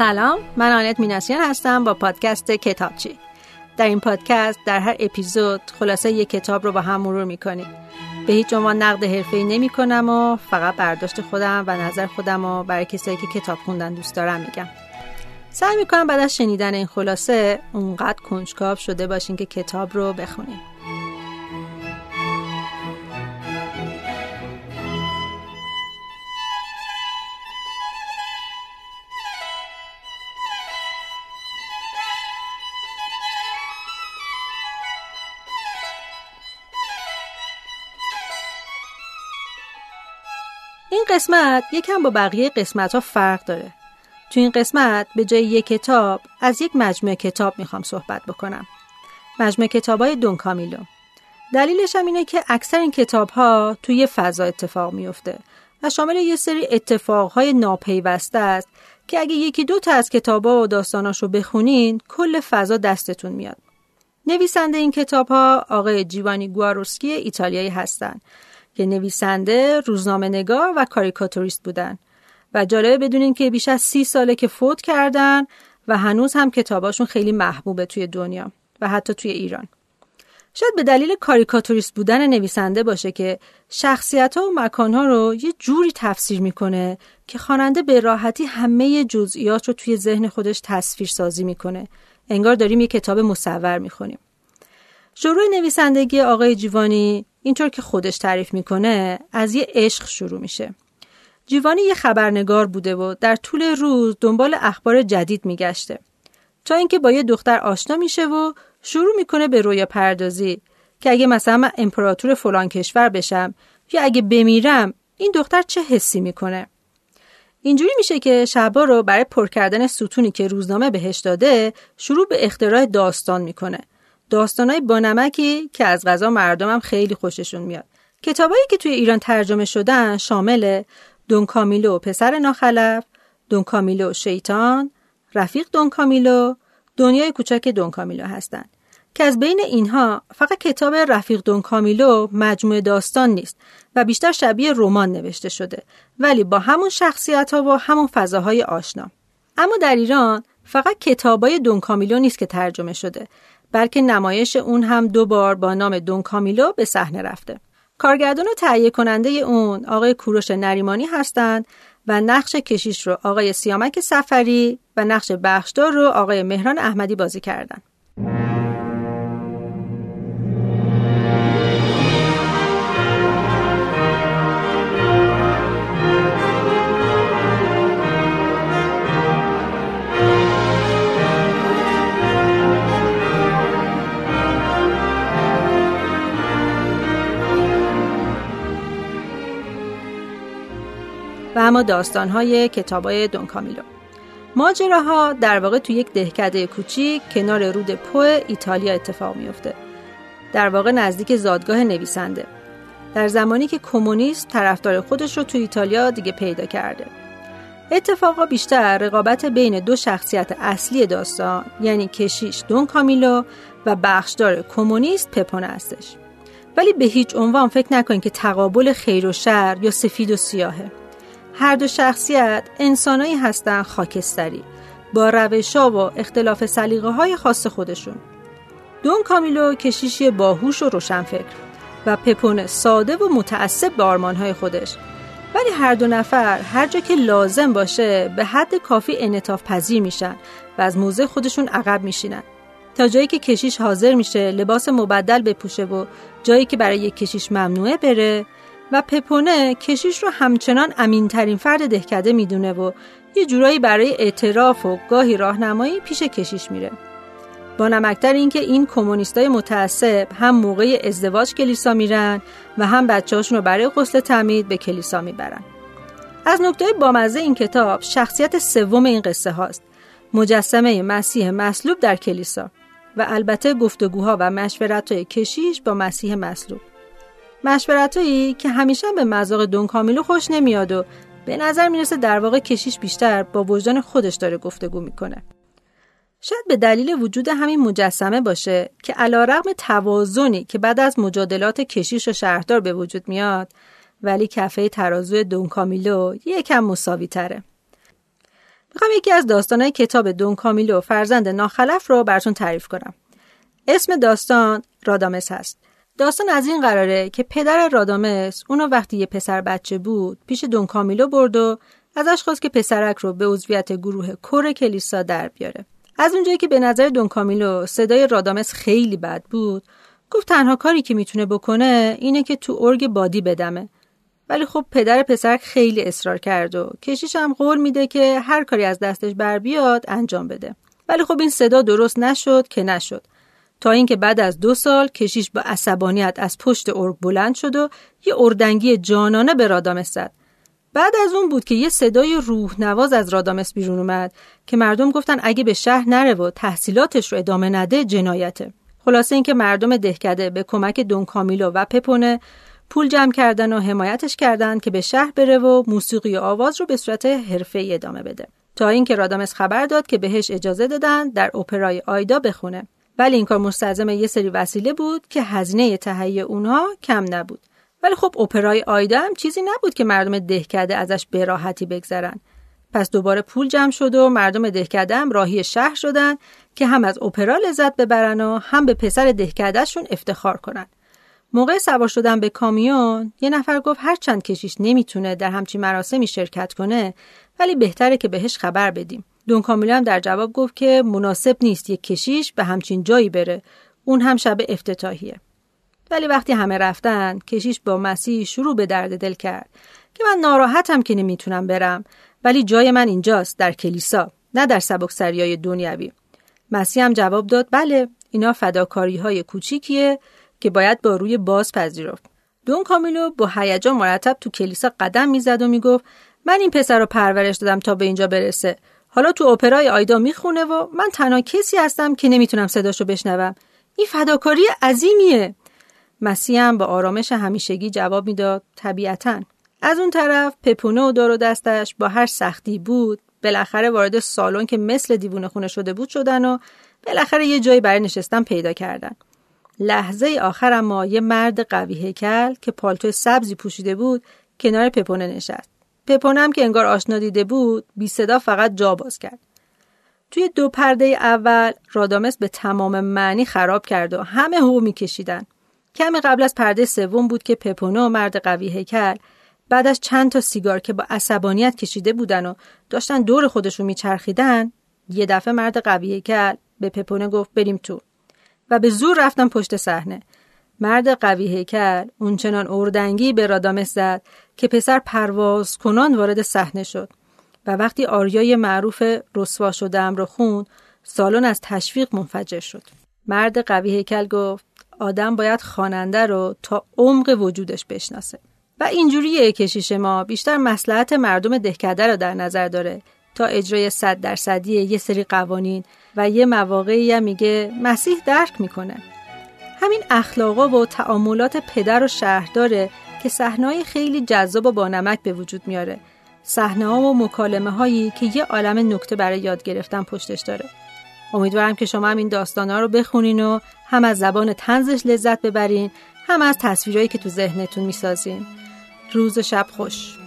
سلام من آنت میناسیان هستم با پادکست کتابچی. در این پادکست در هر اپیزود خلاصه یک کتاب رو با هم مرور می‌کنیم. به هیچ عنوان نقد حرفه‌ای نمی کنم و فقط برداشت خودم و نظر خودم رو برای کسایی که کتاب خوندن دوست دارم میگم. سعی می‌کنم بعد از شنیدن این خلاصه اونقدر کنجکاو شده باشین که کتاب رو بخونیم قسمت یکم با بقیه قسمت ها فرق داره. تو این قسمت به جای یک کتاب از یک مجموعه کتاب می‌خوام صحبت بکنم. مجموعه کتاب های دون کامیلو. دلیلش هم اینه که اکثر این کتاب ها توی یه فضا اتفاق میفته و شامل یه سری اتفاق های ناپیوسته است که اگه یکی دو تا از کتاب ها و داستاناش رو بخونین کل فضا دستتون میاد. نویسنده این کتاب ها آقای جیوانی گواروسکی ایتالیایی هستند که نویسنده، روزنامه نگار و کاریکاتوریست بودن و جالبه بدونین که بیش از سی ساله که فوت کردن و هنوز هم کتاباشون خیلی محبوبه توی دنیا و حتی توی ایران. شاید به دلیل کاریکاتوریست بودن نویسنده باشه که شخصیت ها و مکان ها رو یه جوری تفسیر می‌کنه که خواننده به راحتی همه جزئیات رو توی ذهن خودش تصویر سازی می‌کنه. انگار داریم یه کتاب مصور می‌خونیم. شروع نویسندگی آقای جیوانی اینطور که خودش تعریف می‌کنه از یه عشق شروع میشه. جیوانی یه خبرنگار بوده و در طول روز دنبال اخبار جدید میگشته. تا اینکه با یه دختر آشنا میشه و شروع می‌کنه به رویا پردازی که اگه مثلا من امپراتور فلان کشور بشم یا اگه بمیرم این دختر چه حسی می‌کنه اینجوری میشه که شبا رو برای پر کردن ستونی که روزنامه بهش داده شروع به اختراع داستان می‌کنه داستانای با نمکی که از غذا مردمم خیلی خوششون میاد. کتابایی که توی ایران ترجمه شدن شامل دون کامیلو پسر ناخلف دون کامیلو شیطان رفیق دون کامیلو دنیای کوچک دون کامیلو هستند که از بین اینها فقط کتاب رفیق دون کامیلو مجموعه داستان نیست و بیشتر شبیه رمان نوشته شده ولی با همون شخصیت ها و همون فضاهای آشنا. اما در ایران فقط کتابای دون کامیلو نیست که ترجمه شده. بلکه نمایش اون هم دو بار با نام دون کامیلو به صحنه رفته کارگردان و تهیه کننده اون آقای کوروش نریمانی هستند و نقش کشیش رو آقای سیامک سفری و نقش بخشدار رو آقای مهران احمدی بازی کردند. اما داستانهای کتابای دون کامیلو. ماجراها در واقع تو یک دهکده کوچیک کنار رود پو ایتالیا اتفاق میفته در واقع نزدیک زادگاه نویسنده. در زمانی که کمونیست طرفدار خودش رو تو ایتالیا دیگه پیدا کرده. اتفاقا بیشتر رقابت بین دو شخصیت اصلی داستان یعنی کشیش دون کامیلو و بخشدار کمونیست پپونه هستش. ولی به هیچ عنوان فکر نکنید که تقابل خیر و شر یا سفید و سیاهه. هر دو شخصیت انسانایی هستن خاکستری با روشا و اختلاف سلیقه های خاص خودشون. دون کامیلو کشیشی باهوش و روشنفکر و پپون ساده و متعصب به های خودش. ولی هر دو نفر هر جا که لازم باشه به حد کافی انعطاف پذیر میشن و از موزه خودشون عقب میشینن. تا جایی که کشیش حاضر میشه لباس مبدل بپوشه و جایی که برای یک کشیش ممنوعه بره و پپونه کشیش رو همچنان امینترین فرد دهکده می‌دونه و یه جورایی برای اعتراف و گاهی راهنمایی پیش کشیش میره. با نمکتر اینکه این کمونیستای متعصب هم موقع ازدواج کلیسا میرن و هم بچه‌هاشون رو برای غسل تعمید به کلیسا می‌برن. از نکته بامزه این کتاب شخصیت سوم این قصه هاست. مجسمه مسیح مصلوب در کلیسا و البته گفتگوها و مشورت کشیش با مسیح مصلوب. مشورتایی که همیشه به مذاق دون کامیلو خوش نمیاد و به نظر می‌رسه در واقع کشیش بیشتر با وجدان خودش داره گفتگو می‌کنه. شاید به دلیل وجود همین مجسمه باشه که علا رقم توازنی که بعد از مجادلات کشیش و شهردار به وجود میاد ولی کفه ترازوی دون کامیلو یکم مساوی تره. می‌خوام یکی از داستانهای کتاب دون کامیلو فرزند ناخلف رو براتون تعریف کنم اسم داستان رادامس هست داستان از این قراره که پدر رادامس اونو وقتی یه پسر بچه بود پیش دون کامیلو برد و ازش خواست که پسرک رو به عضویت گروه کور کلیسا در بیاره. از اونجایی که به نظر دون کامیلو صدای رادامس خیلی بد بود گفت تنها کاری که می‌تونه بکنه اینه که تو ارگ بادی بدمه. ولی خب پدر پسرک خیلی اصرار کرد و کشیش هم قول میده که هر کاری از دستش بر بیاد انجام بده. ولی خب این صدا درست نشد که نشد. تا اینکه بعد از دو سال کشیش با عصبانیت از پشت ارگ بلند شد و یه اردنگی جانانه به رادامس زد بعد از اون بود که یه صدای روح نواز از رادامس بیرون اومد که مردم گفتن اگه به شهر نره و تحصیلاتش رو ادامه نده جنایته. خلاصه اینکه مردم دهکده به کمک دون کامیلو و پپونه پول جمع کردن و حمایتش کردن که به شهر بره و موسیقی و آواز رو به صورت حرفه‌ای ادامه بده. تا اینکه رادامس خبر داد که بهش اجازه دادن در اپرای آیدا بخونه. ولی این کار مستلزم یه سری وسیله بود که هزینه تهیه اونها کم نبود. ولی خب اپرای آیدا هم چیزی نبود که مردم دهکده ازش به راحتی بگذرن. پس دوباره پول جمع شد و مردم دهکده هم راهی شهر شدن که هم از اپرا لذت ببرن و هم به پسر دهکدهشون افتخار کنن. موقع سوار شدن به کامیون یه نفر گفت هر چند کشیش نمی‌تونه در همچین مراسمی شرکت کنه ولی بهتره که بهش خبر بدیم. دون کامیلو هم در جواب گفت که مناسب نیست یک کشیش به همچین جایی بره. اون هم شب افتتاحیه. ولی وقتی همه رفتن کشیش با مسیح شروع به درد دل کرد که من ناراحتم که نمی‌تونم برم. ولی جای من اینجاست در کلیسا نه در سبکسریای دنیوی مسیح هم جواب داد بله اینا فداکاری های کوچیکیه که باید با روی باز پذیرفت. دون کامیلو با هیجان مرتب تو کلیسا قدم می‌زد و می‌گفت من این پسر رو پرورش دادم تا به اینجا برسه. حالا تو اپرای آیدا می‌خونه و من تنها کسی هستم که نمی‌تونم صداشو بشنوم. این فداکاری عظیمیه. مسیح هم با آرامش همیشگی جواب می‌داد طبیعتا. از اون طرف پپونه و دار و دستش با هر سختی بود. بالاخره وارد سالن که مثل دیوونه خونه شده بود شدن و بالاخره یه جایی برای نشستن پیدا کردن. لحظه آخر اما یه مرد قوی هیکل که پالتو سبزی پوشیده بود کنار پپونه نشست. پپونه هم که انگار آشنا دیده بود بی صدا فقط جا باز کرد. توی دو پرده اول رادامس به تمام معنی خراب کرد و همه هو میکشیدن. کمی قبل از پرده سوم بود که پپونه و مرد قوی هیکل بعد از چند تا سیگار که با عصبانیت کشیده بودن و داشتن دور خودشون میچرخیدن یه دفعه مرد قوی هیکل به پپونه گفت بریم تو. و به زور رفتن پشت صحنه. مرد قوی هیکل اونچنان اردنگی به رادامس زد که پسر پرواز کنان وارد صحنه شد و وقتی آریای معروف رسوا شدم رو خوند سالن از تشویق منفجر شد. مرد قوی هیکل گفت آدم باید خواننده رو تا عمق وجودش بشناسه. و اینجوری کشیش ما بیشتر مسلحت مردم دهکده رو در نظر داره تا اجرای صد درصدی یه سری قوانین و یه مواقعی هم میگه مسیح درک می‌کنه. همین اخلاقا و تعاملات پدر و شهرداره که صحنه‌های خیلی جذاب و با نمک به وجود میاره. صحنه ها و مکالمه هایی که یه عالم نکته برای یاد گرفتن پشتش داره. امیدوارم که شما هم این داستان ها رو بخونین و هم از زبان تنزش لذت ببرین هم از تصویرهایی که تو ذهنتون می‌سازین. روز شب خوش.